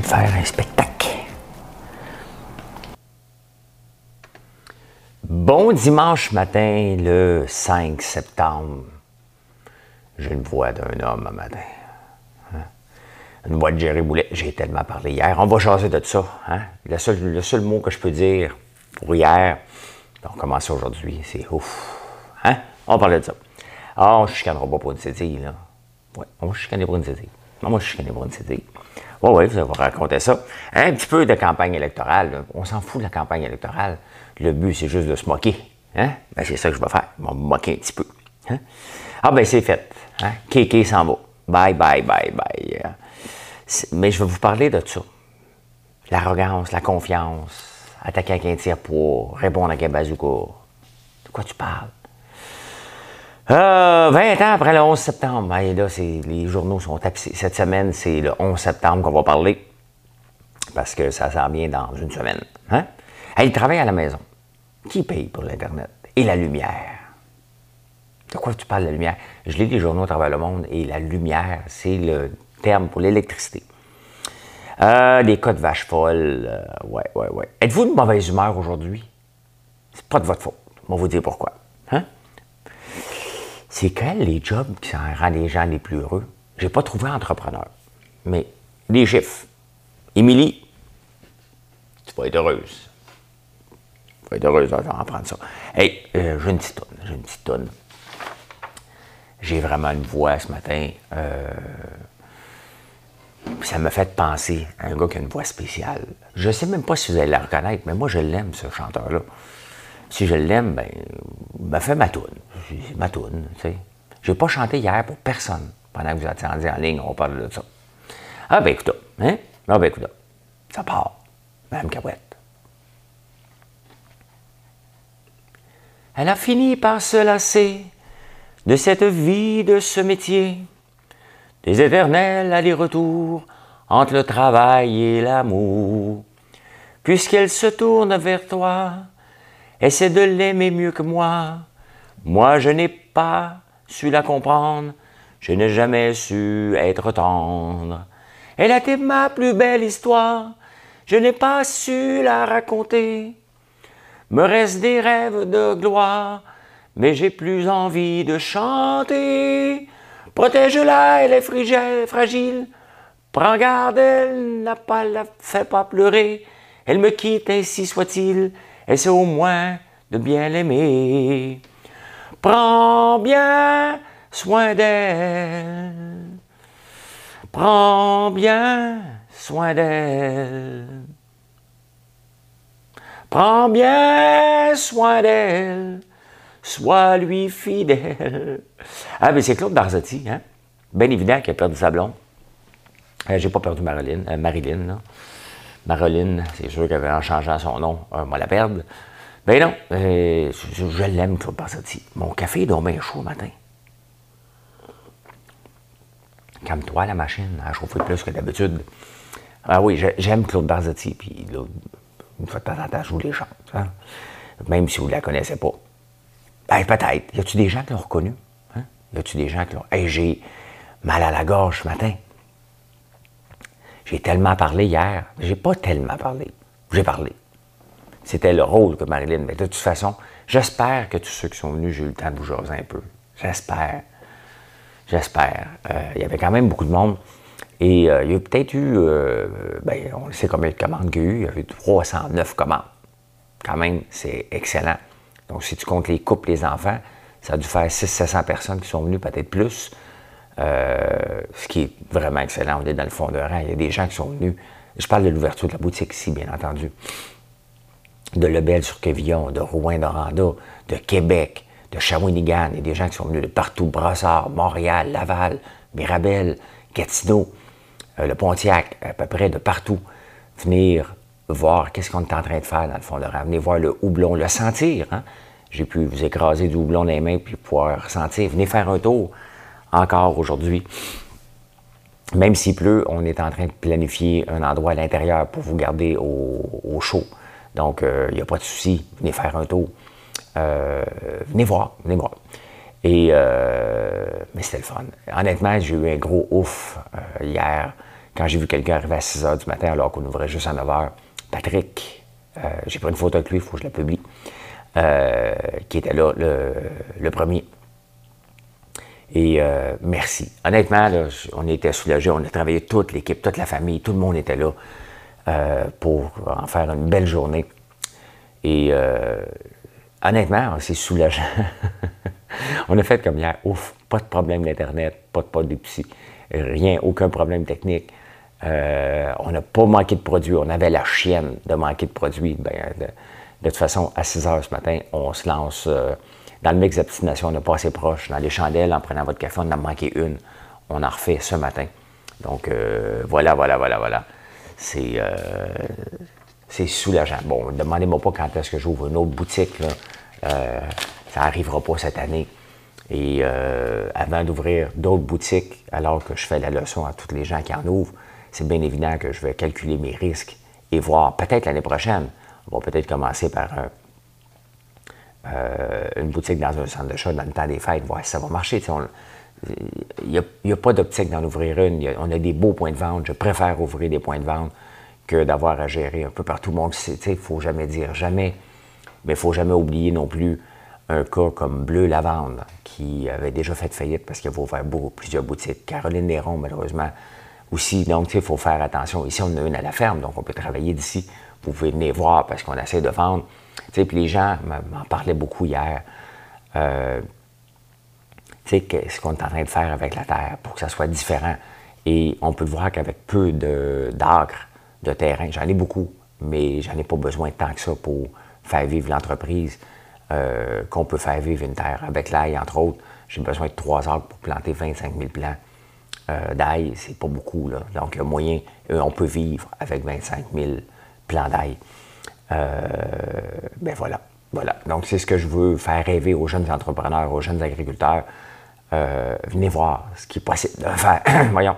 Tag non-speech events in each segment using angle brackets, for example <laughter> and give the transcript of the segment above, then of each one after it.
De faire un spectacle. Bon dimanche matin, le 5 septembre. J'ai une voix d'un homme un matin. Hein? Une voix de Jerry Boulet. J'ai tellement parlé hier. On va changer de ça. Hein? Le, seul, le seul mot que je peux dire pour hier, on commence aujourd'hui, c'est ouf. Hein? On parler de ça. Ah, on ne chicanera pas pour une cédille, là. Oui, on va chicaner pour une cédille. Moi, je chicaner pour une cédille. Oui, oui, vous allez raconter ça. Un petit peu de campagne électorale. On s'en fout de la campagne électorale. Le but, c'est juste de se moquer. Hein? Ben, c'est ça que je vais faire. Je vais me moquer un petit peu. Hein? Ah, ben, c'est fait. Hein? Kéké s'en va. Bye, bye, bye, bye. Mais je vais vous parler de ça. L'arrogance, la confiance, attaquer avec un tir pour répondre avec un bazooka. De quoi tu parles? Euh, 20 ans après le 11 septembre. Ben, les journaux sont tapissés. Cette semaine, c'est le 11 septembre qu'on va parler. Parce que ça s'en vient dans une semaine. Hein? il travaille à la maison. Qui paye pour l'Internet? Et la lumière? De quoi tu parles, la lumière? Je lis les journaux à travers le monde et la lumière, c'est le terme pour l'électricité. Euh, des cas de vache folle. Euh, ouais, ouais, ouais. Êtes-vous de mauvaise humeur aujourd'hui? C'est pas de votre faute. On va vous dire pourquoi. Hein? C'est quels les jobs qui rendent les gens les plus heureux? Je n'ai pas trouvé entrepreneur. Mais les chiffres. Émilie, tu vas être heureuse. Tu vas être heureuse d'en prendre ça. Hey, euh, j'ai une petite. J'ai une petite. J'ai vraiment une voix ce matin. Euh, ça m'a fait penser à un gars qui a une voix spéciale. Je sais même pas si vous allez la reconnaître, mais moi, je l'aime, ce chanteur-là si je l'aime, ben, me fait ma toune. Ma toune, tu sais. J'ai pas chanté hier pour personne pendant que vous attendiez en ligne, on parle de ça. Ah ben écoute, hein? Ah ben écoute, ça part. Même Cabouette. Elle a fini par se lasser de cette vie, de ce métier, des éternels allers-retours entre le travail et l'amour. Puisqu'elle se tourne vers toi, Essaie de l'aimer mieux que moi. Moi, je n'ai pas su la comprendre. Je n'ai jamais su être tendre. Elle a été ma plus belle histoire. Je n'ai pas su la raconter. Me reste des rêves de gloire, mais j'ai plus envie de chanter. Protège-la, elle est fragile. Prends garde, elle n'a pas la fait pas pleurer. Elle me quitte, ainsi soit-il. Essaie au moins de bien l'aimer. Prends bien soin d'elle. Prends bien soin d'elle. Prends bien soin d'elle. Sois lui fidèle. Ah, mais c'est Claude Barzotti, hein? Bien évident qu'il a perdu sa blonde. Euh, j'ai pas perdu Marilyn, euh, Marilyn, là. Marilyn, c'est sûr qu'elle en changeant son nom, on va la perdre. Ben non, euh, je, l'aime, Claude Barsotti. Mon café est donc bien chaud le matin. Calme-toi, la machine, elle chauffe plus que d'habitude. Ah oui, j'aime Claude Barzotti, puis là, une fois de temps en temps, je les chante. Hein. Même si vous ne la connaissez pas. Ben, peut-être. Y a-tu des gens qui l'ont reconnu? Hein? Y a-tu des gens qui l'ont. Hey, j'ai mal à la gorge ce matin? J'ai tellement parlé hier. J'ai pas tellement parlé. J'ai parlé. C'était le rôle que Marilyn. Mais de toute façon, j'espère que tous ceux qui sont venus, j'ai eu le temps de vous jaser un peu. J'espère. J'espère. Euh, il y avait quand même beaucoup de monde. Et euh, il y a peut-être eu, euh, ben, on sait combien de commandes qu'il y a eu. Il y avait 309 commandes. Quand même, c'est excellent. Donc, si tu comptes les couples, les enfants, ça a dû faire 600-700 personnes qui sont venues, peut-être plus. Euh, ce qui est vraiment excellent. On est dans le fond de rang. Il y a des gens qui sont venus. Je parle de l'ouverture de la boutique ici, bien entendu. De Lebel sur Quevillon, de Rouen-Noranda, de Québec, de Shawinigan. Il y a des gens qui sont venus de partout. Brassard, Montréal, Laval, Mirabel, Gatineau, euh, le Pontiac, à peu près de partout, venir voir qu'est-ce qu'on est en train de faire dans le fond de Venir voir le houblon, le sentir. Hein. J'ai pu vous écraser du houblon dans les mains puis pouvoir sentir. Venez faire un tour encore aujourd'hui. Même s'il pleut, on est en train de planifier un endroit à l'intérieur pour vous garder au, chaud. Donc, euh, il n'y a pas de souci. Venez faire un tour. Euh, venez voir, venez voir. Et, euh, mais c'était le fun. Honnêtement, j'ai eu un gros ouf hier quand j'ai vu quelqu'un arriver à 6 h du matin alors qu'on ouvrait juste à 9 h. Patrick, j'ai pris une photo avec lui, il faut que je la publie, qui était là le premier. Et euh, merci. Honnêtement, on était soulagés. On a travaillé toute l'équipe, toute la famille, tout le monde était là euh, pour en faire une belle journée. Et euh, honnêtement, c'est soulageant. <laughs> on a fait comme hier, ouf, pas de problème d'Internet, pas de pas psy, rien, aucun problème technique. on n'a pas manqué de produits. On avait la chienne de manquer de produits. Ben, de, de, toute façon, à 6 heures ce matin, on se lance dans le mix d'obstination, on n'est pas assez proche. Dans les chandelles, en prenant votre café, on en a manqué une. On en refait ce matin. Donc, euh, voilà, voilà, voilà, voilà. C'est euh, c'est soulageant. Bon, demandez-moi pas quand est-ce que j'ouvre une autre boutique. Euh, ça n'arrivera pas cette année. Et avant d'ouvrir d'autres boutiques, alors que je fais la leçon à tous les gens qui en ouvrent, c'est bien évident que je vais calculer mes risques et voir peut-être l'année prochaine. On va peut-être commencer par un euh, une boutique dans un centre d'achat dans le temps des fêtes, voir si ça va marcher. Il n'y a, pas d'optique d'en ouvrir une. on a des beaux points de vente. Je préfère ouvrir des points de vente que d'avoir à gérer un peu partout. monde. Il ne faut jamais dire jamais, mais il ne faut jamais oublier non plus un cas comme Bleu Lavande, qui avait déjà fait faillite parce qu'il avait ouvert plusieurs boutiques. Caroline Néron, malheureusement, aussi. Donc, il faut faire attention. Ici, on a une à la ferme, donc on peut travailler d'ici. Vous pouvez venir voir parce qu'on essaie de vendre. Puis les gens m'en parlaient beaucoup hier. Euh, tu sais, ce qu'on est en train de faire avec la terre pour que ça soit différent. Et on peut voir qu'avec peu d'acres, de, terrain, j'en ai beaucoup, mais j'en ai pas besoin tant que ça pour faire vivre l'entreprise euh, qu'on peut faire vivre une terre. Avec l'ail, entre autres, j'ai besoin de trois acres pour planter 25 000 plants euh, d'ail. C'est pas beaucoup, là. Donc, le moyen, euh, on peut vivre avec 25 000 plants d'ail. Euh, ben voilà, voilà. Donc, c'est ce que je veux faire rêver aux jeunes entrepreneurs, aux jeunes agriculteurs. Euh, venez voir ce qui est possible de faire. <clears throat> Voyons,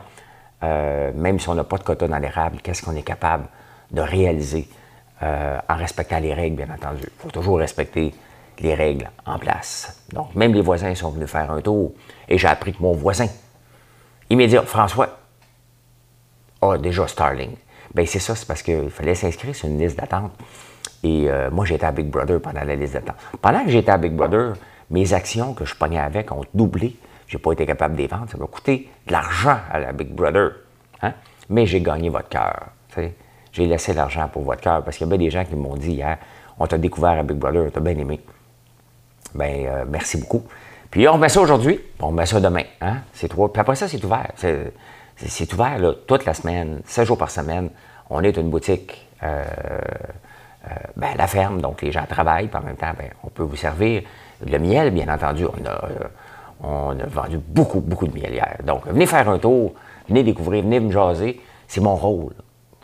euh, même si on n'a pas de quota dans l'érable, qu'est-ce qu'on est capable de réaliser en respectant les règles, bien entendu? Il faut toujours respecter les règles en place. Donc, même les voisins sont venus faire un tour et j'ai appris que mon voisin, immédiat, François, a déjà Starling. Bien, c'est ça, c'est parce qu'il fallait s'inscrire sur une liste d'attente. Et euh, moi, j'étais à Big Brother pendant la liste d'attente. Pendant que j'étais à Big Brother, mes actions que je pognais avec ont doublé. Je n'ai pas été capable de les vendre. Ça m'a coûté de l'argent à la Big Brother. Hein? Mais j'ai gagné votre cœur. J'ai laissé l'argent pour votre cœur parce qu'il y avait des gens qui m'ont dit hier on t'a découvert à Big Brother, on t'a bien aimé. Bien, euh, merci beaucoup. Puis on remet ça aujourd'hui, on remet ça demain. Hein? C'est trois. Puis après ça, c'est ouvert. C'est ouvert toute la semaine, 7 jours par semaine. On est une boutique euh, euh, ben, la ferme, donc les gens travaillent, puis en même temps, ben, on peut vous servir. Le miel, bien entendu, on a, euh, on a vendu beaucoup, beaucoup de miel hier. Donc, venez faire un tour, venez découvrir, venez me jaser. C'est mon rôle,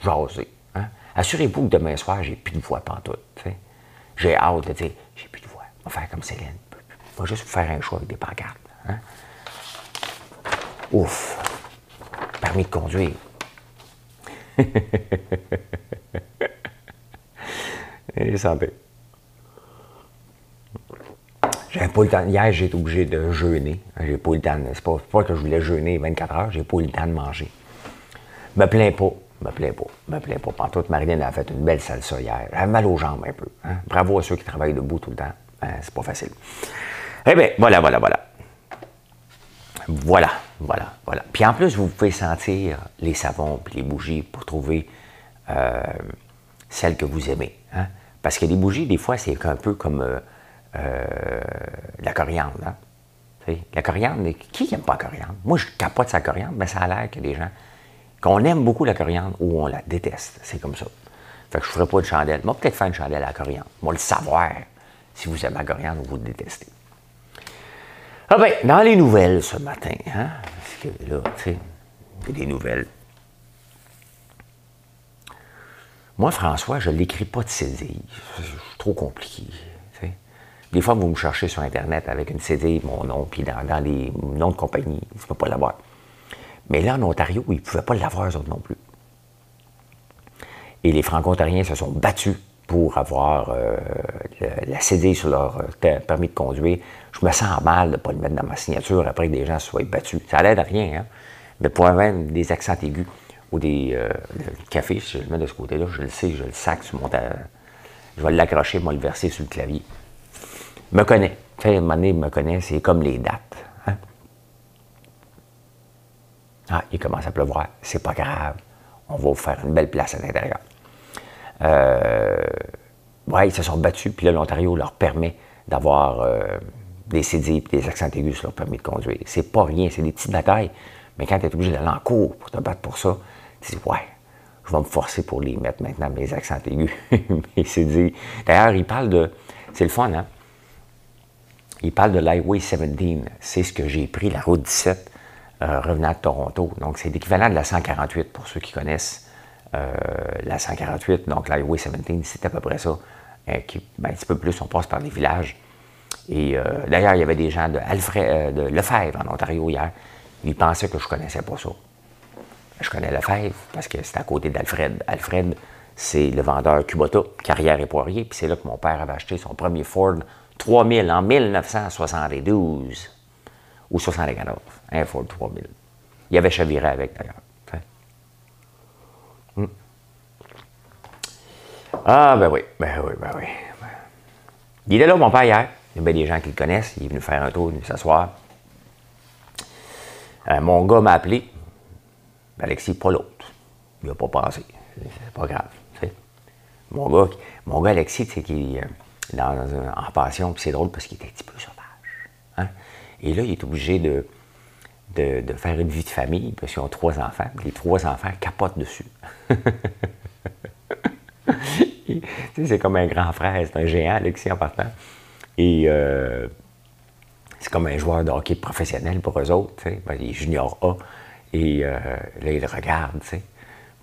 jaser. Hein. Assurez-vous que demain soir, j'ai plus de voix pantoute. J'ai hâte de dire, j'ai plus de voix. On va faire comme Céline. On va juste faire un choix avec des pancartes. Hein. Ouf de conduire. <laughs> Et santé. J'avais pas le temps. Hier, j'ai été obligé de jeûner. J'ai pas eu le temps. C'est pas, pas que je voulais jeûner 24 heures, j'ai pas eu le temps de manger. Me plains pas. Me plains pas. Me plains pas. Pantoute, Marilyn a fait une belle salsa hier. J'avais mal aux jambes un peu. Hein. Bravo à ceux qui travaillent debout tout le temps. Hein, c'est pas facile. Eh bien, voilà, voilà, voilà. Voilà, voilà, voilà. Puis en plus, vous pouvez sentir les savons et les bougies pour trouver euh, celles que vous aimez. Hein. Parce que les bougies, des fois, c'est un peu comme euh, euh, la coriandre. Hein. La coriandre, qui n'aime pas la coriandre? Moi, je capote sa coriandre, mais ça a l'air a des gens qu'on aime beaucoup la coriandre ou on la déteste. C'est comme ça. Fait que je ne ferai pas de chandelle. Moi, peut-être faire une chandelle à la coriandre. Moi, le savoir si vous aimez la coriandre ou vous détestez. Ah ben, dans les nouvelles ce matin, hein? Parce là, tu sais, des nouvelles. Moi, François, je l'écris pas de cédille. C'est trop compliqué. Des fois, vous me cherchez sur Internet avec une cédille, mon nom, puis dans, les noms de compagnie, je ne peux pas l'avoir. Mais là, en Ontario, ils ne pouvaient pas l'avoir, eux autres non plus. Et les Franco-Ontariens se sont battus pour avoir euh, la CD sur leur euh, permis de conduire. Je me sens mal de ne pas le mettre dans ma signature après que des gens soient battus. Ça l'aide à rien, hein? Mais pour avoir des accents aigus ou des euh, cafés, si je le mets de ce côté-là, je le sais, je le sac sur mon Je vais l'accrocher, moi, le verser sur le clavier. Me connaît. Fait, un moment donné, me connaît, c'est comme les dates. Hein? Ah, il commence à pleuvoir. C'est pas grave. On va vous faire une belle place à l'intérieur. Euh, ouais, ils se sont battus, puis là, l'Ontario leur permet d'avoir euh, des CD et des accents aigus sur leur permis de conduire. C'est pas rien, c'est des petites batailles, mais quand tu es obligé d'aller en cours pour te battre pour ça, tu dis, ouais, je vais me forcer pour les mettre maintenant, mes accents aigus, <laughs> mes CD. D'ailleurs, il parle de. C'est le fun, hein? Il parle de l'Highway 17. C'est ce que j'ai pris, la route 17, euh, revenant de Toronto. Donc, c'est l'équivalent de la 148 pour ceux qui connaissent euh, la 148, donc l'Highway 17, c'est à peu près ça. Euh, ben, un petit peu plus, on passe par des villages. Et euh, d'ailleurs, il y avait des gens de, Alfred, Lefebvre en Ontario hier. Ils pensaient que je ne connaissais pas ça. Je connais Lefebvre parce que c'est à côté d'Alfred. Alfred, c'est le vendeur Kubota, carrière et poirier. Puis c'est là que mon père avait acheté son premier Ford 3000 en 1972 ou 74. Un Ford 3000. Il avait chaviré avec d'ailleurs. Ah, ben oui, ben oui, ben oui. Il est là, mon père, hier. Il y a bien des gens qui le connaissent. Il est venu faire un tour, il venu s'asseoir. Euh, mon gars m'a appelé. Alexis, pas l'autre. Il n'a pas pensé. C'est pas grave. Mon gars, mon gars Alexis, tu sais, qui est euh, en passion, puis c'est drôle parce qu'il est un petit peu sauvage. Hein. Et là, il est obligé de, de, de, faire une vie de famille parce qu'ils ont trois enfants. Les trois enfants capotent dessus. <laughs> c'est comme un grand frère, c'est un géant, Alexis, en partant. Et euh, c'est comme un joueur de hockey professionnel pour eux autres, ben, les juniors A. Et euh, là, ils le tu sais.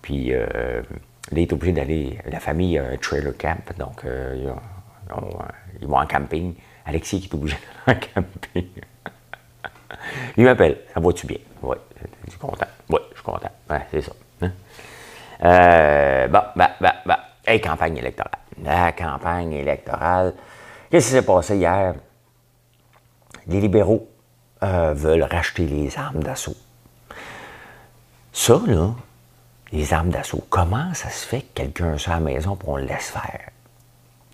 Puis euh, là, il est obligé d'aller. La famille a un trailer camp, donc ils, vont en camping. Alexis qui est obligé d'aller en camping. <laughs> il m'appelle. Ça va-tu bien? Oui, je suis content. Oui, je suis content. Ouais, c'est ça. Hein. bon, bah, bah, bah. Hey, campagne électorale. La campagne électorale. Qu'est-ce qui s'est passé hier? Les libéraux euh, veulent racheter les armes d'assaut. Ça, là, les armes d'assaut, comment ça se fait que quelqu'un soit à la maison pour on le laisse faire?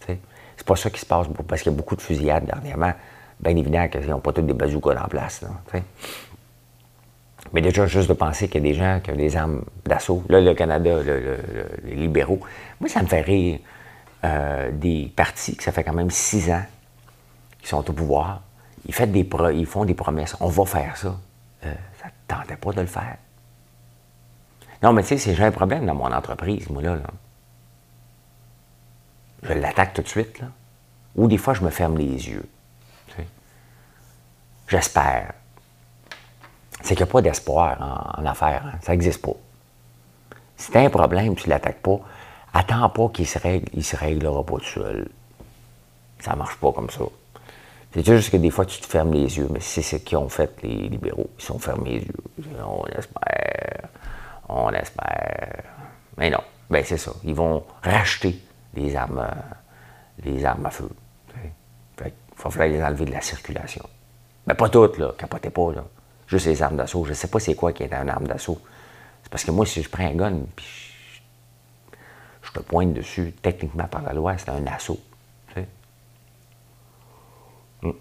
C'est pas ça qui se passe parce qu'il y a beaucoup de fusillades dernièrement. Bien évident qu'ils n'ont pas tous des bazookas en place. Là, mais déjà, juste de penser qu'il y a des gens qui ont des armes d'assaut. Là, le Canada, les libéraux. Moi, ça me fait rire euh, des partis que ça fait quand même six ans qu'ils sont au pouvoir. Ils, font des promesses. On va faire ça. Euh, ça ne tentait pas de le faire. Non, mais tu sais, j'ai un problème dans mon entreprise, moi, là. Je l'attaque tout de suite, là. Ou des fois, je me ferme les yeux. J'espère c'est qu'il n'y a pas d'espoir en, affaires. Hein. Ça n'existe pas. Si tu as un problème, tu ne l'attaques pas, attends pas qu'il se règle, il se réglera pas tout seul. Ça ne marche pas comme ça. C'est juste que des fois, tu te fermes les yeux, mais c'est ce qu'ils ont fait, les libéraux. Ils sont fermés les yeux. On espère. On espère. Mais non. Ben, c'est ça. Ils vont racheter les armes, les armes à feu. il va falloir les enlever de la circulation. Mais pas toutes, là. Capotez pas, là juste les armes d'assaut. Je sais pas c'est quoi qui est une arme d'assaut. C'est parce que moi, si je prends un gun, puis je, te pointe dessus, techniquement par la loi, c'est un assaut. Hmm.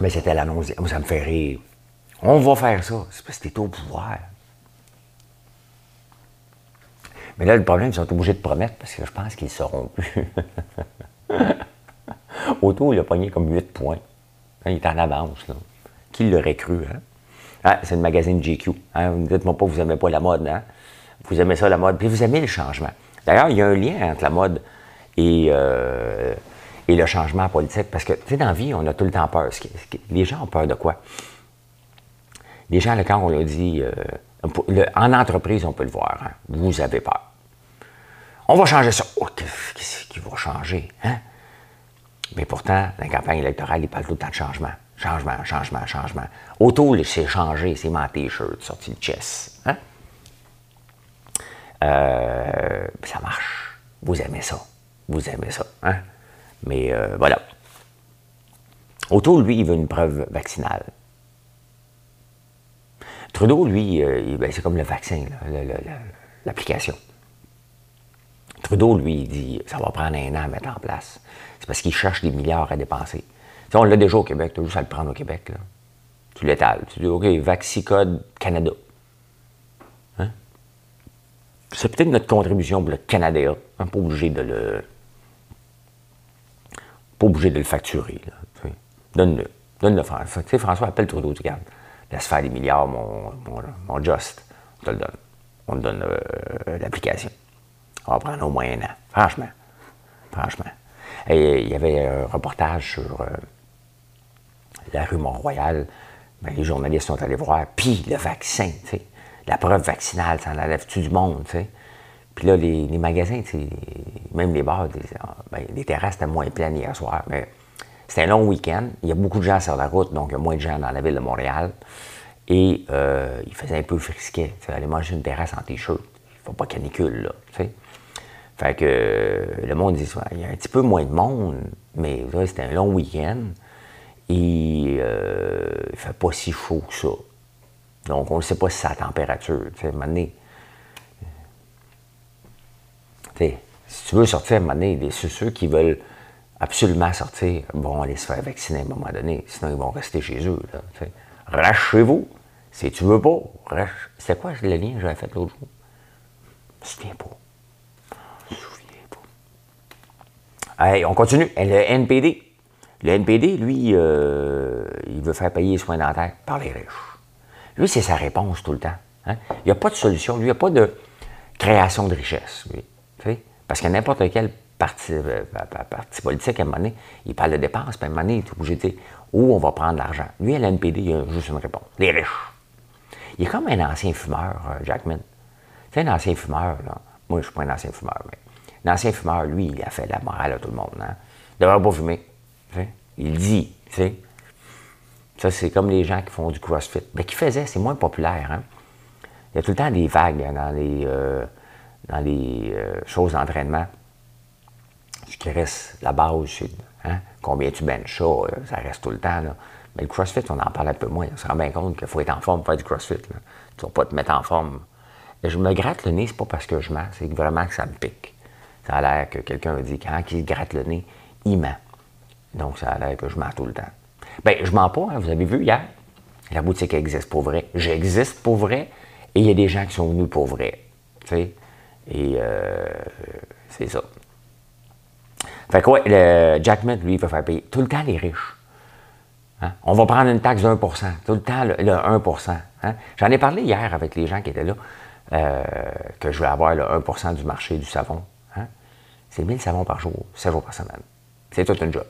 Mais c'était l'annonce. Ça me fait rire. On va faire ça. C'est parce que t'es au pouvoir. Mais là, le problème, ils sont obligés de promettre parce que je pense qu'ils ne sauront plus. <laughs> Auto, il a pogné comme 8 points. Il est en avance. Là. Qui l'aurait cru? Hein? Ah, c'est le magazine GQ. Hein? Dites-moi pas que vous n'aimez pas la mode. Hein? Vous aimez ça, la mode. Puis vous aimez le changement. D'ailleurs, il y a un lien entre la mode et, euh, et le changement politique. Parce que, tu sais, dans la vie, on a tout le temps peur. Les gens ont peur de quoi? Les gens, quand on leur dit, euh, en entreprise, on peut le voir, hein? vous avez peur. On va changer ça. Oh, qu'est-ce qui va changer? Hein? Mais pourtant, la campagne électorale, il parle tout le temps de changement. Changement, changement, changement. Autour, c'est changé, c'est mon t-shirt, sorti de chess. Hein? Euh, ça marche. Vous aimez ça. Vous aimez ça. Hein? Mais euh, voilà. Autour, lui, il veut une preuve vaccinale. Trudeau, lui, euh, ben, c'est comme le vaccin, l'application. Trudeau, lui, il dit ça va prendre un an à mettre en place. C'est parce qu'il cherche des milliards à dépenser. On l'a déjà au Québec, tu as juste à le prendre au Québec. Tu l'étales. Tu dis OK, Vaxicode Canada. Hein? C'est peut-être notre contribution pour le Canada. Hein, pas obligé de le. Pas obligé de le facturer. Donne-le. Donne-le, François. Tu sais, François appelle Trudeau, tu regardes. Laisse faire des milliards, mon, mon, Just. On te le donne. On te donne euh, l'application. On va prendre au moins un an. Franchement. Franchement. Il y avait un reportage sur euh, la rue Mont-Royal. Ben, les journalistes sont allés voir. Puis le vaccin, tu sais. La preuve vaccinale, ça enlève-tu du monde, tu sais? Puis là, les, magasins, même les bars, ben, les terrasses étaient moins pleines hier soir. Mais c'était un long week-end. Il y a beaucoup de gens sur la route, donc il y a moins de gens dans la ville de Montréal. Et euh, il faisait un peu frisquet. Aller manger une terrasse en t-shirt. Il ne faut pas canicule, là. sais. Fait que le monde dit il y a un petit peu moins de monde, mais c'était un long week-end. Euh, il fait pas si chaud que ça. Donc, on ne sait pas si c'est la température. Tu si tu veux sortir à un ceux qui veulent absolument sortir, bon, aller se faire vacciner à un moment donné, sinon ils vont rester chez eux. Là, chez vous. Si tu veux pas, reste. C'est quoi le lien que j'avais fait l'autre jour? Je souviens pas. Je me souviens pas. Allez, on continue. Le NPD. Le NPD, lui, euh, il veut faire payer les soins dentaires par les riches. Lui, c'est sa réponse tout le temps. Hein. Il n'y a pas de solution. Lui, il n'y a pas de création de richesse. Lui. Parce que n'importe quel parti, euh, parti, politique, à un moment donné, il parle de dépenses, puis à un moment donné, il est obligé de dire où on va prendre l'argent. Lui, à l'NPD, il a juste une réponse les riches. Il est comme un ancien fumeur, euh, Jackman. Tu sais, un ancien fumeur, là. Moi, je ne suis pas un ancien fumeur, mais un ancien fumeur, lui, il a fait la morale à tout le monde. Hein? Il devrait pas fumer. Il dit, tu sais. Ça, c'est comme les gens qui font du crossfit. Mais qui faisaient, c'est moins populaire. Hein? Il y a tout le temps des vagues hein, dans les, euh, dans les choses d'entraînement ce qui reste la base, c'est hein, combien tu benches ça, euh, ça reste tout le temps. Mais le CrossFit, on en parle un peu moins. On se rend bien compte qu'il faut être en forme pour faire du CrossFit. Tu ne vas pas te mettre en forme. Je me gratte le nez, c'est pas parce que je mens, c'est vraiment que ça me pique. Ça a l'air que quelqu'un a dit quand il se gratte le nez, il ment. Donc ça a l'air que je mens tout le temps. Bien, je mens pas, hein, vous avez vu hier. La boutique existe pour vrai. J'existe pour vrai. Et il y a des gens qui sont venus pour vrai. Tu sais? Et euh, c'est ça. Fait que, ouais, le Jackman, lui, il va faire payer tout le temps les riches. Hein? On va prendre une taxe de 1% tout le temps le, 1% hein? J'en ai parlé hier avec les gens qui étaient là, euh, que je vais avoir le 1% du marché du savon. Hein? C'est 1000 savons par jour, 7 jours par semaine. C'est tout un job.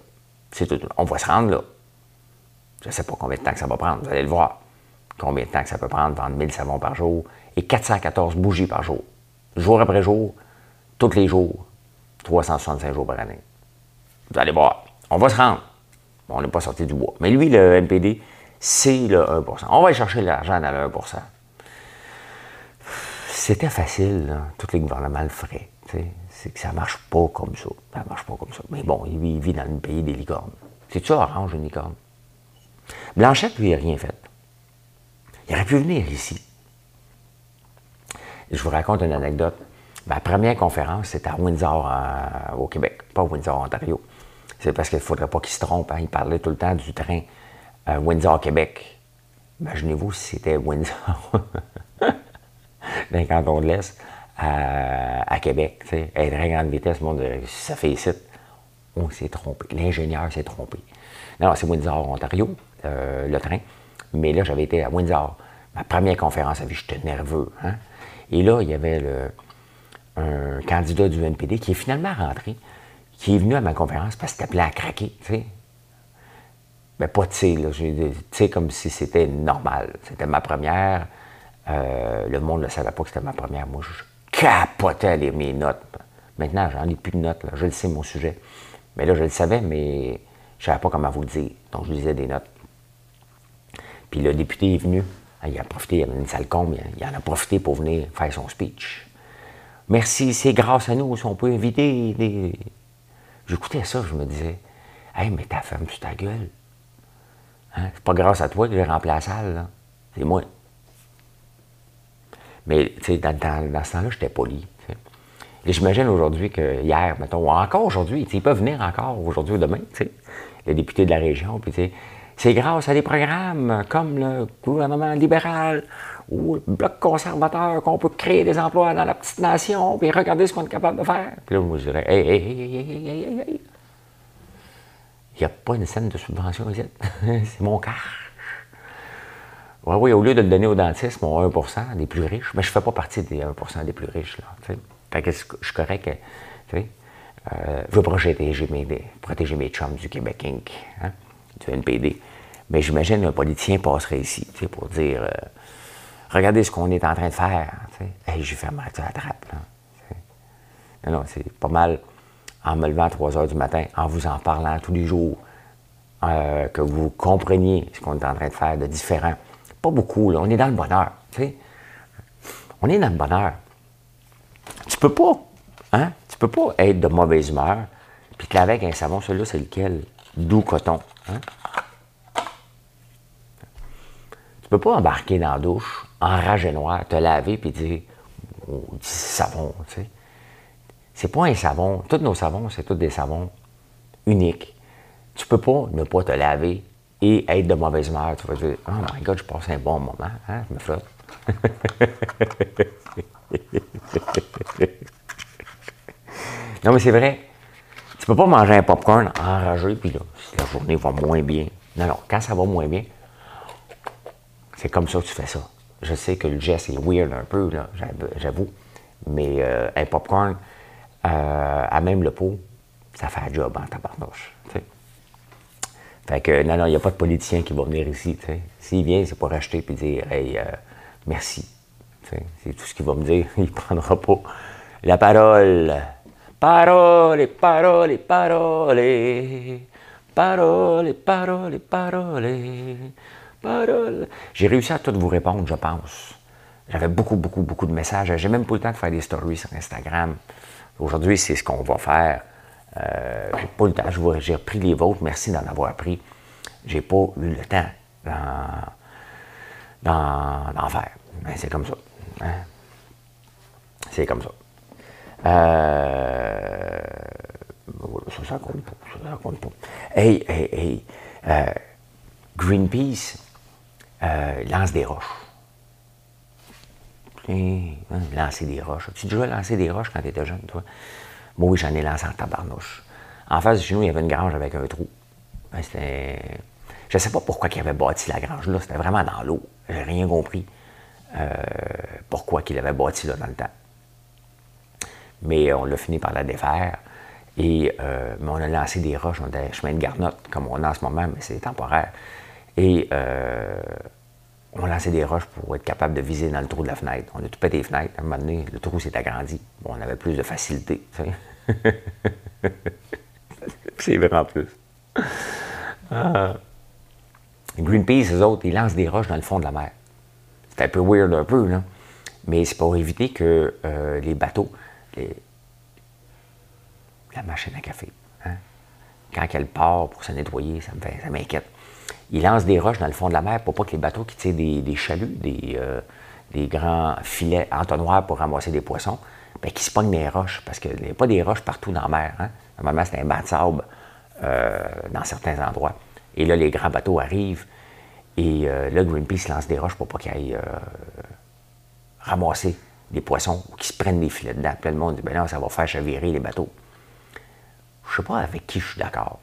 On va se rendre là. Je ne sais pas combien de temps que ça va prendre, vous allez le voir. Combien de temps que ça peut prendre vendre 1000 savons par jour et 414 bougies par jour. Jour après jour, tous les jours, 365 jours par année. Vous allez voir, on va se rendre. on n'est pas sorti du bois. Mais lui, le NPD, c'est le 1 On va aller chercher l'argent dans le 1% C'était facile, là. tous les gouvernements le feraient. C'est que ça marche pas comme ça. Ça marche pas comme ça. Mais bon, il vit, dans le pays des licornes. C'est-tu orange, une licorne? Blanchette, lui, n'a rien fait. Il aurait pu venir ici. Je vous raconte une anecdote. Ma première conférence, c'était à Windsor, au Québec, pas Windsor, Ontario. C'est parce qu'il ne faudrait pas qu'il se trompe. Hein. Il parlait tout le temps du train euh, Windsor-Québec. Imaginez-vous si c'était Windsor, <laughs> dans le canton de l'Est, à, Québec. T'sais. À très grande vitesse, le monde, ça fait ici. On s'est trompé. L'ingénieur s'est trompé. Non, c'est Windsor, Ontario, euh, le train. Mais là, j'avais été à Windsor. Ma première conférence à vie, j'étais nerveux. Hein. Et là, il y avait un candidat du NPD qui est finalement rentré, qui est venu à ma conférence parce qu'il plein à craquer, tu sais. Mais pas de tu sais, comme si c'était normal. C'était ma première. Euh, le monde ne savait pas que c'était ma première. Moi, je capotais les, mes notes. Maintenant, j'en ai plus de notes. Je le sais, mon sujet. Mais là, je le savais, mais je ne savais pas comment vous le dire. Donc, je lisais des notes. Puis le député est venu. Ah, il a profité, il avait une salle comble, il en a profité pour venir faire son speech. Merci, c'est grâce à nous si on peut inviter des. J'écoutais ça, je me disais, Hey, mais ta femme, tu ta gueule. Hein? C'est pas grâce à toi que j'ai rempli la salle, C'est moi. Mais, tu sais, dans, ce temps-là, j'étais poli. Et j'imagine aujourd'hui que hier, mettons, ou encore aujourd'hui, ils peuvent venir encore aujourd'hui ou demain, les députés de la région, puis c'est grâce à des programmes comme le gouvernement libéral ou le bloc conservateur qu'on peut créer des emplois dans la petite nation, puis regarder ce qu'on est capable de faire. Puis là, je dirais, hey, hey, hey, hey, hey, hey, hey. Il n'y a pas une scène de subvention <laughs> c'est mon cas. Oui, oui, au lieu de le donner aux dentistes, mon 1% des plus riches, mais je ne fais pas partie des 1% des plus riches. Là, que je suis correct. Sais, euh, je veux protéger mes, mes chums du Québec Inc., hein, du NPD. Mais j'imagine qu'un politicien passerait ici pour dire euh, Regardez ce qu'on est en train de faire. Hey, j'ai fait mal, tu la trappe. non, non, c'est pas mal en me levant à 3 heures du matin, en vous en parlant tous les jours, euh, que vous compreniez ce qu'on est en train de faire de différent. Pas beaucoup, là. On est dans le bonheur. Tu sais. On est dans le bonheur. Tu peux pas, hein? Tu peux pas être de mauvaise humeur, puis te laver avec un savon. Celui-là, c'est lequel? Doux coton. Hein? Tu peux pas embarquer dans la douche, en rage noir, te laver, puis dire, oh, savon, tu sais. C'est pas un savon. Tous nos savons, c'est tous des savons uniques. Tu peux pas ne pas te laver et être de mauvaise humeur. Tu vas dire, oh my God, je passe un bon moment, hein? Je me flotte. <laughs> non, mais c'est vrai. Tu peux pas manger un popcorn enragé, puis là, la journée va moins bien. Non, non, quand ça va moins bien, c'est comme ça que tu fais ça. Je sais que le geste est weird un peu, là, j'avoue. Mais euh, un popcorn, euh, à même le pot, ça fait un job en tabarnouche. Fait que, non, non, il n'y a pas de politicien qui va venir ici. S'il vient, c'est pour acheter et dire, hey, euh, merci. C'est tout ce qu'il va me dire. <laughs> Il ne prendra pas la parole. Parole, parole, parole. Parole, parole, parole. Parole. J'ai réussi à tout vous répondre, je pense. J'avais beaucoup, beaucoup, beaucoup de messages. J'ai même pas le temps de faire des stories sur Instagram. Aujourd'hui, c'est ce qu'on va faire. Euh, j'ai pas le temps. J'ai repris les vôtres. Merci d'en avoir pris. J'ai pas eu le temps d'en faire. Mais c'est comme ça. Hein? C'est comme ça. Euh, ça, ça compte pas. Ça. Hey, hey, hey. Euh, Greenpeace euh, lance des roches. Hein, lancer des roches. Tu déjà lancé des roches quand tu étais jeune, toi? Moi, oui, j'en ai lancé en tabarnouche. En face de chez nous, il y avait une grange avec un trou. Ben, je ne sais pas pourquoi il avait bâti la grange là. C'était vraiment dans l'eau. J'ai rien compris. Euh, pourquoi qu'il avait bâti là dans le temps. Mais on l'a fini par la défaire. Et euh, mais on a lancé des roches, on a des chemins de garnotte, comme on a en ce moment, mais c'est temporaire. Et euh, on lancé des roches pour être capable de viser dans le trou de la fenêtre. On a tout pété les fenêtres. À un moment donné, le trou s'est agrandi. On avait plus de facilité. <laughs> c'est vrai en plus. Ah. Greenpeace, eux autres, ils lancent des roches dans le fond de la mer. C'est un peu weird un peu. Mais c'est pour éviter que euh, les bateaux, la machine à café, hein, quand elle part pour se nettoyer, ça m'inquiète. Ils lancent des roches dans le fond de la mer pour pas que les bateaux qui tirent des, chaluts, euh, des, grands filets entonnoirs pour ramasser des poissons, bien, qui se pognent des roches, parce qu'il n'y a pas des roches partout dans la mer. Hein. Normalement, c'est un bas de sable euh, dans certains endroits. Et là, les grands bateaux arrivent, et euh, là, Greenpeace lance des roches pour pas qu'ils aillent ramasser des poissons ou qu'ils se prennent des filets dedans. Puis le monde dit, ben non, ça va faire chavirer les bateaux. Je sais pas avec qui je suis d'accord.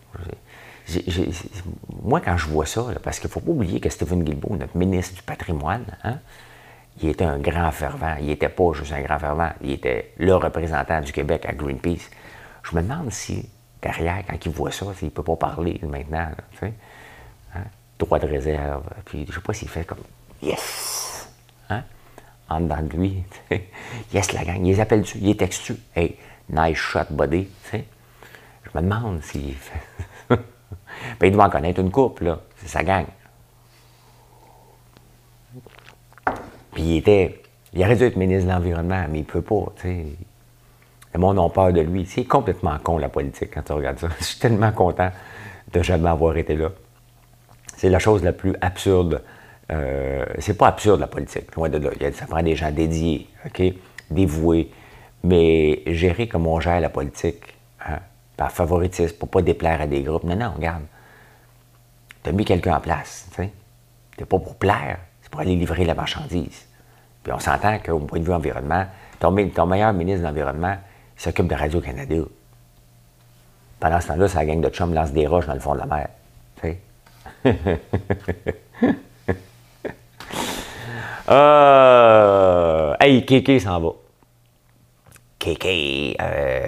Moi, quand je vois ça, parce qu'il ne faut pas oublier que Stephen Guilbeault, notre ministre du patrimoine, hein, il était un grand fervent. Il n'était pas juste un grand fervent, il était le représentant du Québec à Greenpeace. Je me demande si, derrière, quand il voit ça, il ne peut pas parler maintenant. Hein? Droit de réserve. Puis je ne sais pas s'il fait comme Yes! Hein? En dedans de lui. yes, la gang. Il les appelle-tu, il est textu. Hey, Nice shot sais. Je me demande s'il fait. Ben, il doit en connaître une couple, là. C'est sa gang. Puis il était. Il aurait dû être ministre de l'Environnement, mais il ne peut pas, tu sais. Le monde a peur de lui. C'est complètement con, la politique, quand tu regardes ça. <laughs> Je suis tellement content de jamais avoir été là. C'est la chose la plus absurde. Euh, c'est pas absurde, la politique, loin de là. Ça prend des gens dédiés, OK? Dévoués. Mais gérer comme on gère la politique, hein, par favoritisme, pour pas déplaire à des groupes. Non, non, regarde. Tu as mis quelqu'un en place, tu sais. C'est pas pour plaire, c'est pour aller livrer la marchandise. Puis on s'entend qu'au point de vue environnement, ton, meilleur ministre de l'Environnement, s'occupe de Radio-Canada. Pendant ce temps-là, sa gang de chums lance des roches dans le fond de la mer. Tu sais. <laughs> euh, hey, Kéké s'en va. Kéké, euh,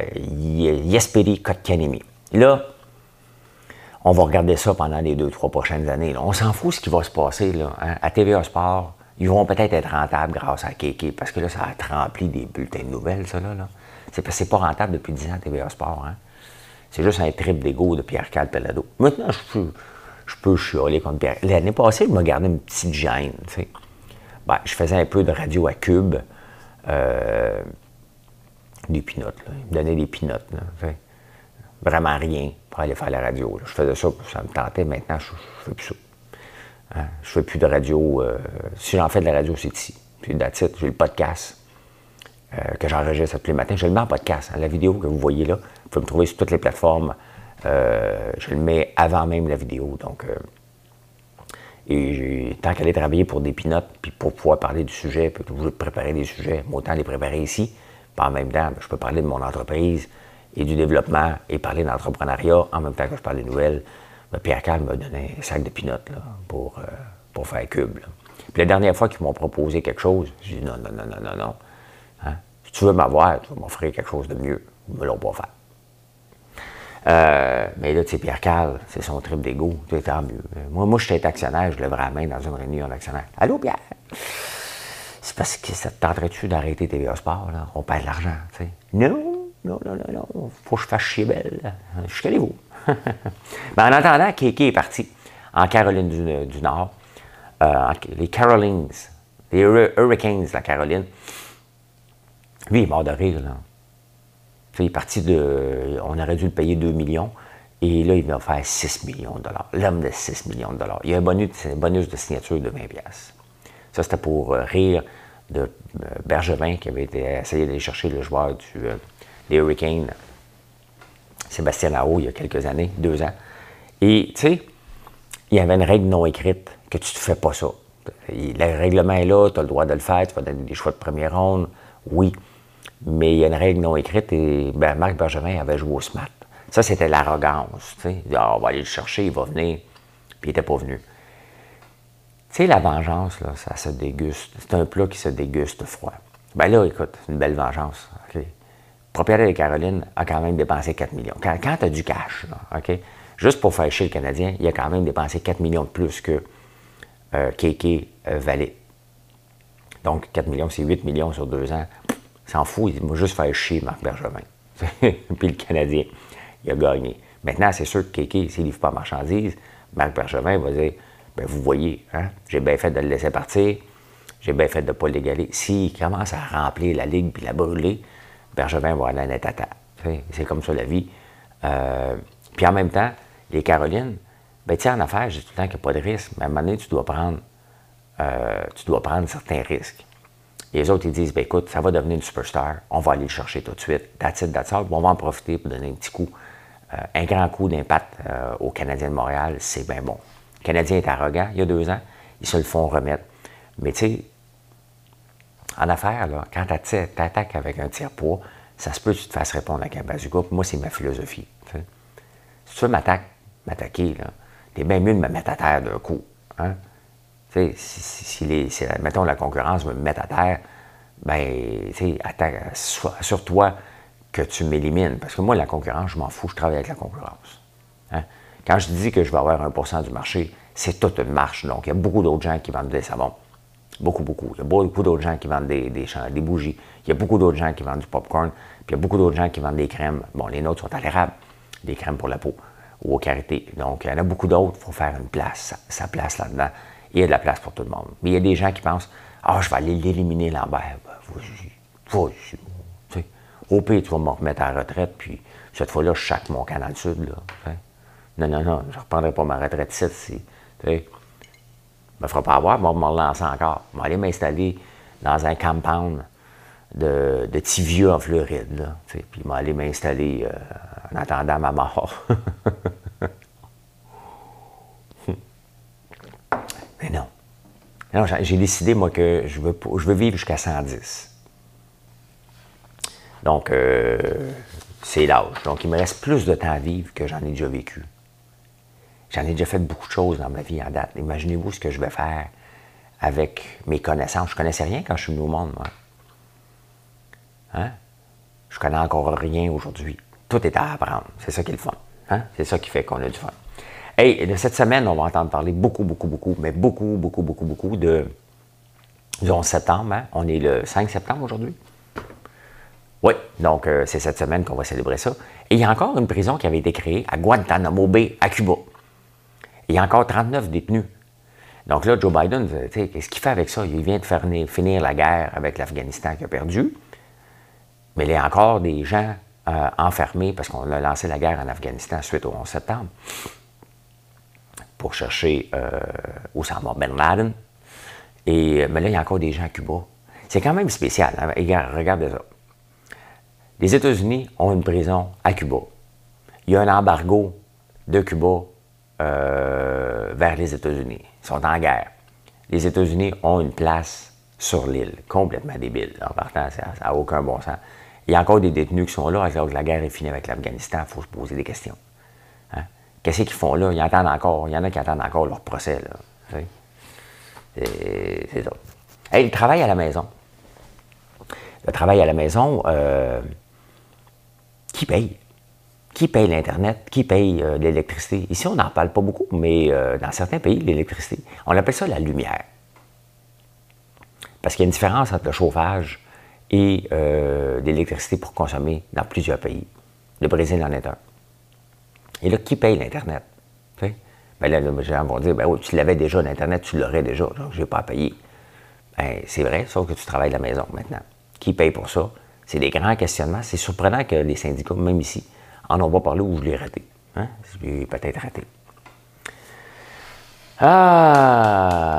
Yesperi Kotkanemi. Là, on va regarder ça pendant les deux, trois prochaines années. On s'en fout ce qui va se passer. Là, hein. À TVA Sport, ils vont peut-être être rentables grâce à Kéké, parce que là, ça a rempli des bulletins de nouvelles, ça, là. C'est parce que c'est pas rentable depuis 10 ans TVA Sport. Hein. C'est juste un trip d'ego de Pierre-Carl Pelado. Maintenant, je peux, je peux chialer contre Pierre. L'année passée, il m'a gardé une petite gêne. Ben, je faisais un peu de radio à Cube. Euh, des pinottes, là. Il me donnait des pinottes, là. Vraiment rien aller faire la radio. Je faisais ça, ça me tentait. Maintenant, je, ne fais plus ça. Hein? Je fais plus de radio. Euh, si j'en fais de la radio, c'est ici. Puis, j'ai le podcast euh, que j'enregistre tous les matins. Je le mets en podcast. Hein. la vidéo que vous voyez là, vous pouvez me trouver sur toutes les plateformes. Euh, je le mets avant même la vidéo. Donc, et tant qu'aller travailler pour des pinottes, puis pour pouvoir parler du sujet, puis vous préparer des sujets, autant les préparer ici. Puis en même temps, je peux parler de mon entreprise et du développement et parler d'entrepreneuriat en même temps que je parle des nouvelles. Pierre Carl m'a donné un sac de pinottes pour, euh, pour faire cube. Puis la dernière fois qu'ils m'ont proposé quelque chose, j'ai dit non, non, non, non, non, non. Hein? Si tu veux m'avoir, tu vas m'offrir quelque chose de mieux. Ils me l'ont pas fait. Euh, mais là, tu sais, Pierre Carl, c'est son trip d'ego, tant mieux. Moi, moi, j'étais actionnaire, je lèverais la main dans une réunion d'actionnaire. Allô, Pierre? C'est parce que ça te tenterait-tu d'arrêter TVA Sport, là? On perd de l'argent, tu sais. Non, non, non, non, non, faut que je fasse chier belle. Je vous <laughs> ben, en attendant, Kéké est parti en Caroline du, Nord. Euh, les Carolines, les Hurricanes la Caroline. Lui, il est mort de rire, là. Il est parti de. On aurait dû le payer 2 millions. Et là, il va faire 6 millions de dollars. L'homme de 6 millions de dollars. Il y a un bonus, un bonus de signature de 20 Ça, c'était pour euh, rire de euh, Bergevin qui avait été, essayé d'aller chercher le joueur du, des Hurricanes, Sébastien Lao, il y a quelques années, deux ans. Et, tu sais, il y avait une règle non écrite que tu ne fais pas ça. Le règlement est là, tu as le droit de le faire, tu vas donner des choix de première ronde, oui. Mais il y a une règle non écrite et ben, Marc Bergevin avait joué au SMAT. Ça, c'était l'arrogance. Ah, on va aller le chercher, il va venir. Puis il n'était pas venu. Tu sais, la vengeance, là, ça se déguste. C'est un plat qui se déguste froid. Ben là, écoute, c'est une belle vengeance. Propriétaire de Caroline a quand même dépensé 4 millions. Quand, tu as du cash, OK, juste pour faire chier le Canadien, il a quand même dépensé 4 millions de plus que euh, KK euh. Donc, 4 millions, c'est 8 millions sur deux ans. S'en fout, il va juste faire chier Marc Bergevin. <laughs> Puis le Canadien, il a gagné. Maintenant, c'est sûr que KK, s'il livre pas marchandise, Marc Bergevin va dire ben, Vous voyez, hein, j'ai bien fait de le laisser partir, j'ai bien fait de ne pas l'égaler. S'il commence à remplir la ligue puis la brûler, Bergevin va aller à net C'est comme ça la vie. Euh, puis en même temps, les Carolines, ben, en affaires, je dis tout le temps qu'il n'y a pas de risque, mais à un moment donné, tu dois prendre, euh, tu dois prendre certains risques. Les autres, ils disent, ben, écoute, ça va devenir une superstar, on va aller le chercher tout de suite. That's it, that's on va en profiter pour donner un petit coup, euh, un grand coup d'impact aux Canadiens de Montréal, c'est bien bon. Le Canadien est arrogant, il y a deux ans, ils se le font remettre. Mais tu sais, en affaires, quand tu attaques avec un tiers-poids, ça se peut que tu te fasses répondre avec un bazooka. Moi, c'est ma philosophie. Si tu veux m'attaquer, tu es bien mieux de me mettre à terre d'un coup. Hein? Si, les, la concurrence me met à terre, ben, assure-toi que tu m'élimines. Parce que moi, la concurrence, je m'en fous, je travaille avec la concurrence. Hein? Quand je dis que je vais avoir 1% du marché, c'est toute une marche. Donc, il y a beaucoup d'autres gens qui vont me dire, ça bon, Beaucoup, beaucoup. Il y a beaucoup d'autres gens qui vendent des, des, des bougies. Il y a beaucoup d'autres gens qui vendent du popcorn. Puis il y a beaucoup d'autres gens qui vendent des crèmes. Bon, les nôtres sont à l'érable, des crèmes pour la peau ou au karité. Donc, il y en a beaucoup d'autres. Il faut faire une place, sa place là-dedans. Il y a de la place pour tout le monde. Mais il y a des gens qui pensent Ah, je vais aller l'éliminer, Lambert. Ben. Au pire, tu vas me remettre à retraite, puis cette fois-là, je chaque mon canal sud. Là, non, non, non, je ne reprendrai pas ma retraite ici. Si, me fera pas avoir, je vais me relancer encore. Je vais aller m'installer dans un compound de, de petits vieux en Floride. Puis je vais aller m'installer euh, en attendant ma mort. <laughs> Mais non. non j'ai décidé, moi, que je veux, je veux vivre jusqu'à 110. Donc, euh, c'est l'âge. Donc, il me reste plus de temps à vivre que j'en ai déjà vécu. J'en ai déjà fait beaucoup de choses dans ma vie en date. Imaginez-vous ce que je vais faire avec mes connaissances. Je ne connaissais rien quand je suis venu au monde, moi. Hein? Je connais encore rien aujourd'hui. Tout est à apprendre. C'est ça qui est le fun. Hein? C'est ça qui fait qu'on a du fun. Hey, de cette semaine, on va entendre parler beaucoup, beaucoup, beaucoup, mais beaucoup, beaucoup, beaucoup, beaucoup de, du 11 septembre. Hein? On est le 5 septembre aujourd'hui? Oui, donc euh, c'est cette semaine qu'on va célébrer ça. Et il y a encore une prison qui avait été créée à Guantanamo Bay, à Cuba. Il y a encore 39 détenus. Donc là, Joe Biden, qu'est-ce qu'il fait avec ça? Il vient de finir la guerre avec l'Afghanistan qui a perdu, mais il y a encore des gens euh, enfermés parce qu'on a lancé la guerre en Afghanistan suite au 11 septembre pour chercher euh, Osama Ben Laden. Et, mais là, il y a encore des gens à Cuba. C'est quand même spécial. Hein? Regardez ça. Les États-Unis ont une prison à Cuba. Il y a un embargo de Cuba euh, vers les États-Unis. Ils sont en guerre. Les États-Unis ont une place sur l'île, complètement débile. En partant, ça n'a aucun bon sens. Il y a encore des détenus qui sont là, alors que la guerre est finie avec l'Afghanistan, il faut se poser des questions. Hein? Qu'est-ce qu'ils font là? Ils attendent encore, il y en a qui attendent encore leur procès. C'est ça. Hey, le travail à la maison. Le travail à la maison, euh, qui paye? Qui paye l'Internet? Qui paye euh, l'électricité? Ici, on n'en parle pas beaucoup, mais euh, dans certains pays, l'électricité, on appelle ça la lumière. Parce qu'il y a une différence entre le chauffage et euh, l'électricité pour consommer dans plusieurs pays. Le Brésil en est un. Et là, qui paye l'Internet? Ben là, les gens vont dire, ben oui, tu l'avais déjà, l'Internet, tu l'aurais déjà, donc je n'ai pas à payer. Ben, c'est vrai, sauf que tu travailles de la maison maintenant. Qui paye pour ça? C'est des grands questionnements. C'est surprenant que les syndicats, même ici, en ont pas parlé où je l'ai raté. Je l'ai peut-être raté. Ah!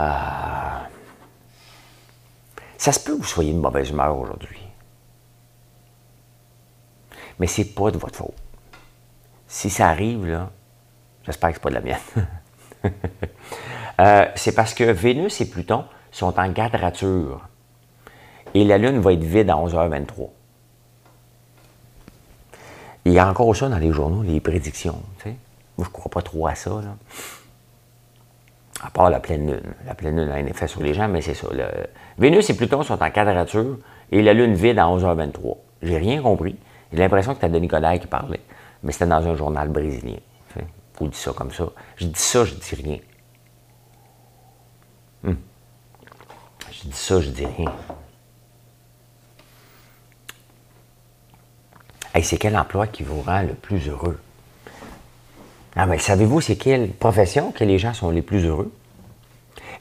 Ça se peut que vous soyez de mauvaise humeur aujourd'hui. Mais c'est pas de votre faute. Si ça arrive, là, j'espère que c'est pas de la mienne. <laughs> Euh, c'est parce que Vénus et Pluton sont en quadrature. Et la Lune va être vide à 11h23. Il y a encore ça dans les journaux, les prédictions. Moi, je ne crois pas trop à ça. Là. À part la pleine lune. La pleine lune a un effet sur les gens, mais c'est ça. Vénus et Pluton sont en quadrature et la lune vide à 11h23. J'ai rien compris. J'ai l'impression que c'était Denis qui parlait, mais c'était dans un journal brésilien. Vous dites ça comme ça. Je dis ça, je dis rien. Hum. Je dis ça, je dis rien. C'est quel emploi qui vous rend le plus heureux? Ah, mais savez-vous, c'est quelle profession que les gens sont les plus heureux?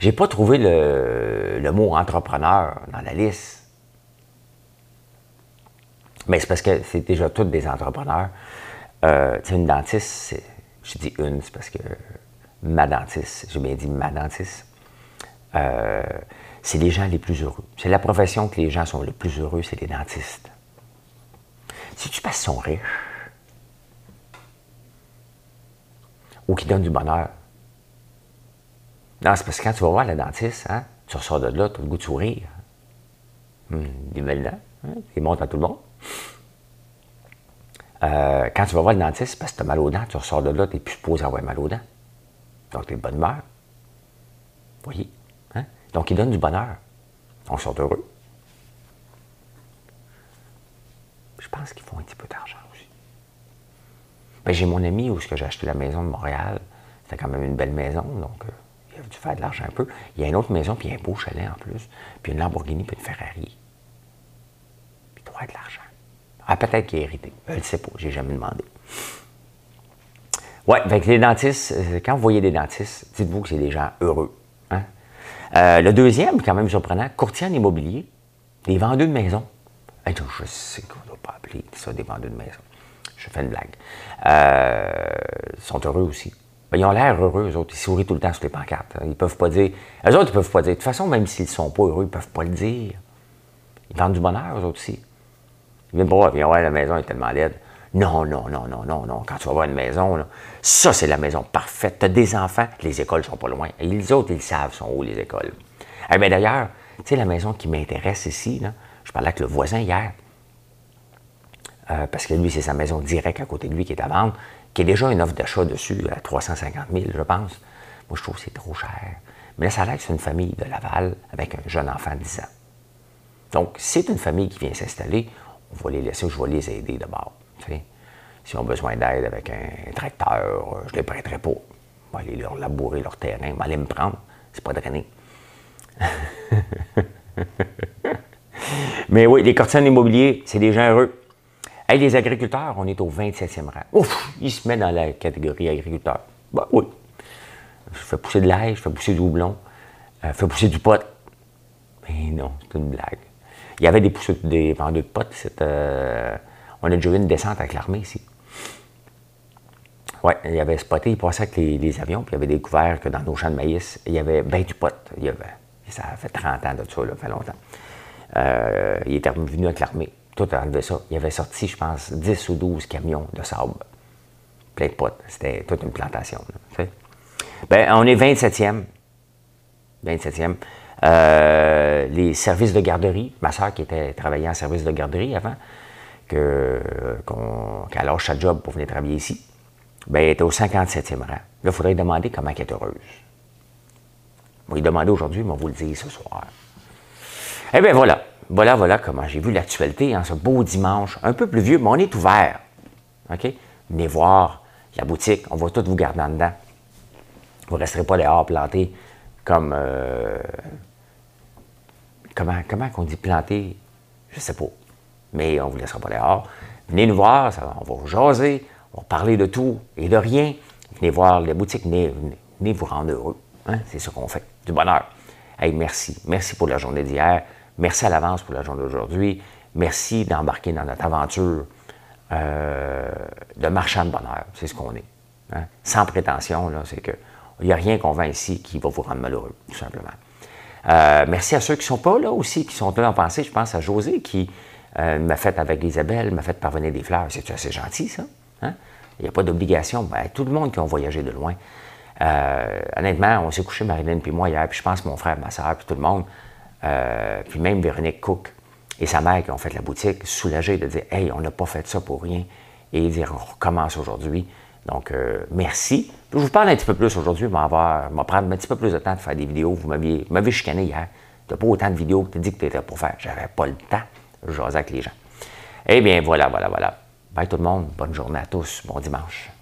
J'ai pas trouvé le, mot entrepreneur dans la liste. Mais c'est parce que c'est déjà tous des entrepreneurs. Euh, une dentiste, je dis une, c'est parce que ma dentiste, j'ai bien dit ma dentiste, euh, c'est les gens les plus heureux. C'est la profession que les gens sont les plus heureux, c'est les dentistes. Si tu passes son riche ou qui donne du bonheur? Non, c'est parce que quand tu vas voir le dentiste, hein, tu ressors de là, tu as le goût de sourire. Hum, des belles dents, hein, il monte à tout le monde. Euh, quand tu vas voir le dentiste, parce que tu as mal aux dents, tu ressors de là, tu n'es plus supposé avoir mal aux dents. Donc, tu es de bonne humeur. Vous voyez? Hein? Donc, il donne du bonheur. On sort heureux. je pense qu'ils font un petit peu d'argent aussi. Ben, j'ai mon ami où j'ai acheté la maison de Montréal. C'était quand même une belle maison, donc euh, Il a dû faire de l'argent un peu. Il y a une autre maison, puis il y a un beau chalet en plus, puis une Lamborghini, puis une Ferrari. Puis il doit avoir de l'argent. Ah, peut-être qu'il a hérité. Je ne sais pas, j'ai jamais demandé. Oui, avec les dentistes, euh, quand vous voyez des dentistes, dites-vous que c'est des gens heureux. Hein? Euh, le deuxième, quand même surprenant, courtier en immobilier, des vendeurs de maisons. Je sais qu'on ne doit pas appeler ça des vendeurs de maisons. Je fais une blague. Euh, ils sont heureux aussi. Ben, ils ont l'air heureux, eux autres. Ils sourient tout le temps sur les pancartes. Ils peuvent pas dire. Eux autres, ils peuvent pas dire. De toute façon, même s'ils ne sont pas heureux, ils peuvent pas le dire. Ils vendent du bonheur, eux autres aussi. Ils viennent pas voir, ouais, la maison est tellement laide. Non, non, non, non, non, non. Quand tu vas voir une maison, ça, c'est la maison parfaite. Tu as des enfants, les écoles sont pas loin. Et les autres, ils savent sont où les écoles. Eh bien, d'ailleurs, tu sais, la maison qui m'intéresse ici, je parlais avec le voisin hier, euh, parce que lui, c'est sa maison directe à côté de lui qui est à vendre, qui est déjà une offre d'achat dessus à 350 000, je pense. Moi, je trouve que c'est trop cher. Mais là, ça a l'air que c'est une famille de Laval avec un jeune enfant de 10 ans. Donc, c'est une famille qui vient s'installer, on va les laisser, je vais les aider d'abord. S'ils ont besoin d'aide avec un tracteur, je ne les prêterai pas. Je vais aller leur labourer leur terrain, je vais aller me prendre. C'est pas drainer. <laughs> Mais oui, les courtiers immobiliers, c'est des gens heureux. Hey, les agriculteurs, on est au 27e rang. Ouf, ils se mettent dans la catégorie agriculteur. Bah oui. Je fais pousser de l'ail, je fais pousser du houblon, euh, je fais pousser du pot. Mais non, c'est une blague. Il y avait des, des vendeurs de potes. Euh, on a déjà eu une descente avec l'armée ici. Oui, il y avait spoté, il passait avec les, avions, puis il avait découvert que dans nos champs de maïs, il y avait bien du pot. Il y avait, ça fait 30 ans de ça, ça fait longtemps. Euh, il était revenu avec l'armée. Tout a enlevé ça. Il avait sorti, je pense, 10 ou 12 camions de sable. Plein de potes. C'était toute une plantation. ben, on est 27e. 27e. Euh, les services de garderie, ma soeur qui était travaillait en service de garderie avant, qu'elle lâche sa job pour venir travailler ici, ben, elle était au 57e rang. Là, il faudrait demander comment elle est heureuse. Je vais lui demander aujourd'hui, mais on va vous le dire ce soir. Eh bien voilà, voilà, voilà comment j'ai vu l'actualité en ce beau dimanche, un peu plus vieux, mais on est ouvert. OK? Venez voir la boutique, on va tout vous garder en dedans. Vous ne resterez pas dehors plantés comme. Euh, comment, comment on dit planté? Je ne sais pas. Mais on ne vous laissera pas dehors. Venez nous voir, on va vous jaser, on va parler de tout et de rien. Venez voir la boutique, venez, vous rendre heureux. Hein? C'est ce qu'on fait. Du bonheur. Hey, merci. Merci pour la journée d'hier. Merci à l'avance pour la journée d'aujourd'hui. Merci d'embarquer dans notre aventure euh, de marchand de bonheur. C'est ce qu'on est. Hein. Sans prétention, c'est que il n'y a rien qu'on vend ici qui va vous rendre malheureux, tout simplement. Euh, merci à ceux qui ne sont pas là aussi, qui sont là en pensée. Je pense à José qui euh, m'a fait avec Isabelle, m'a fait parvenir des fleurs. C'est assez gentil, ça. Hein? Il n'y a pas d'obligation. Ben, tout le monde qui a voyagé de loin. honnêtement, on s'est couché, Marilyn puis moi, hier, puis je pense mon frère, ma soeur, puis tout le monde. Euh, puis même Véronique Cook et sa mère qui ont fait la boutique, soulagés de dire Hey, on n'a pas fait ça pour rien. Et dire On recommence aujourd'hui. Donc, euh, merci. je vous parle un petit peu plus aujourd'hui. Je vais prendre un petit peu plus de temps de faire des vidéos. Vous m'avez chicané hier. Tu n'as pas autant de vidéos que tu as dit que tu étais pour faire. J'avais pas le temps. Je avec les gens. Eh bien, voilà, voilà, voilà. Bye tout le monde. Bonne journée à tous. Bon dimanche.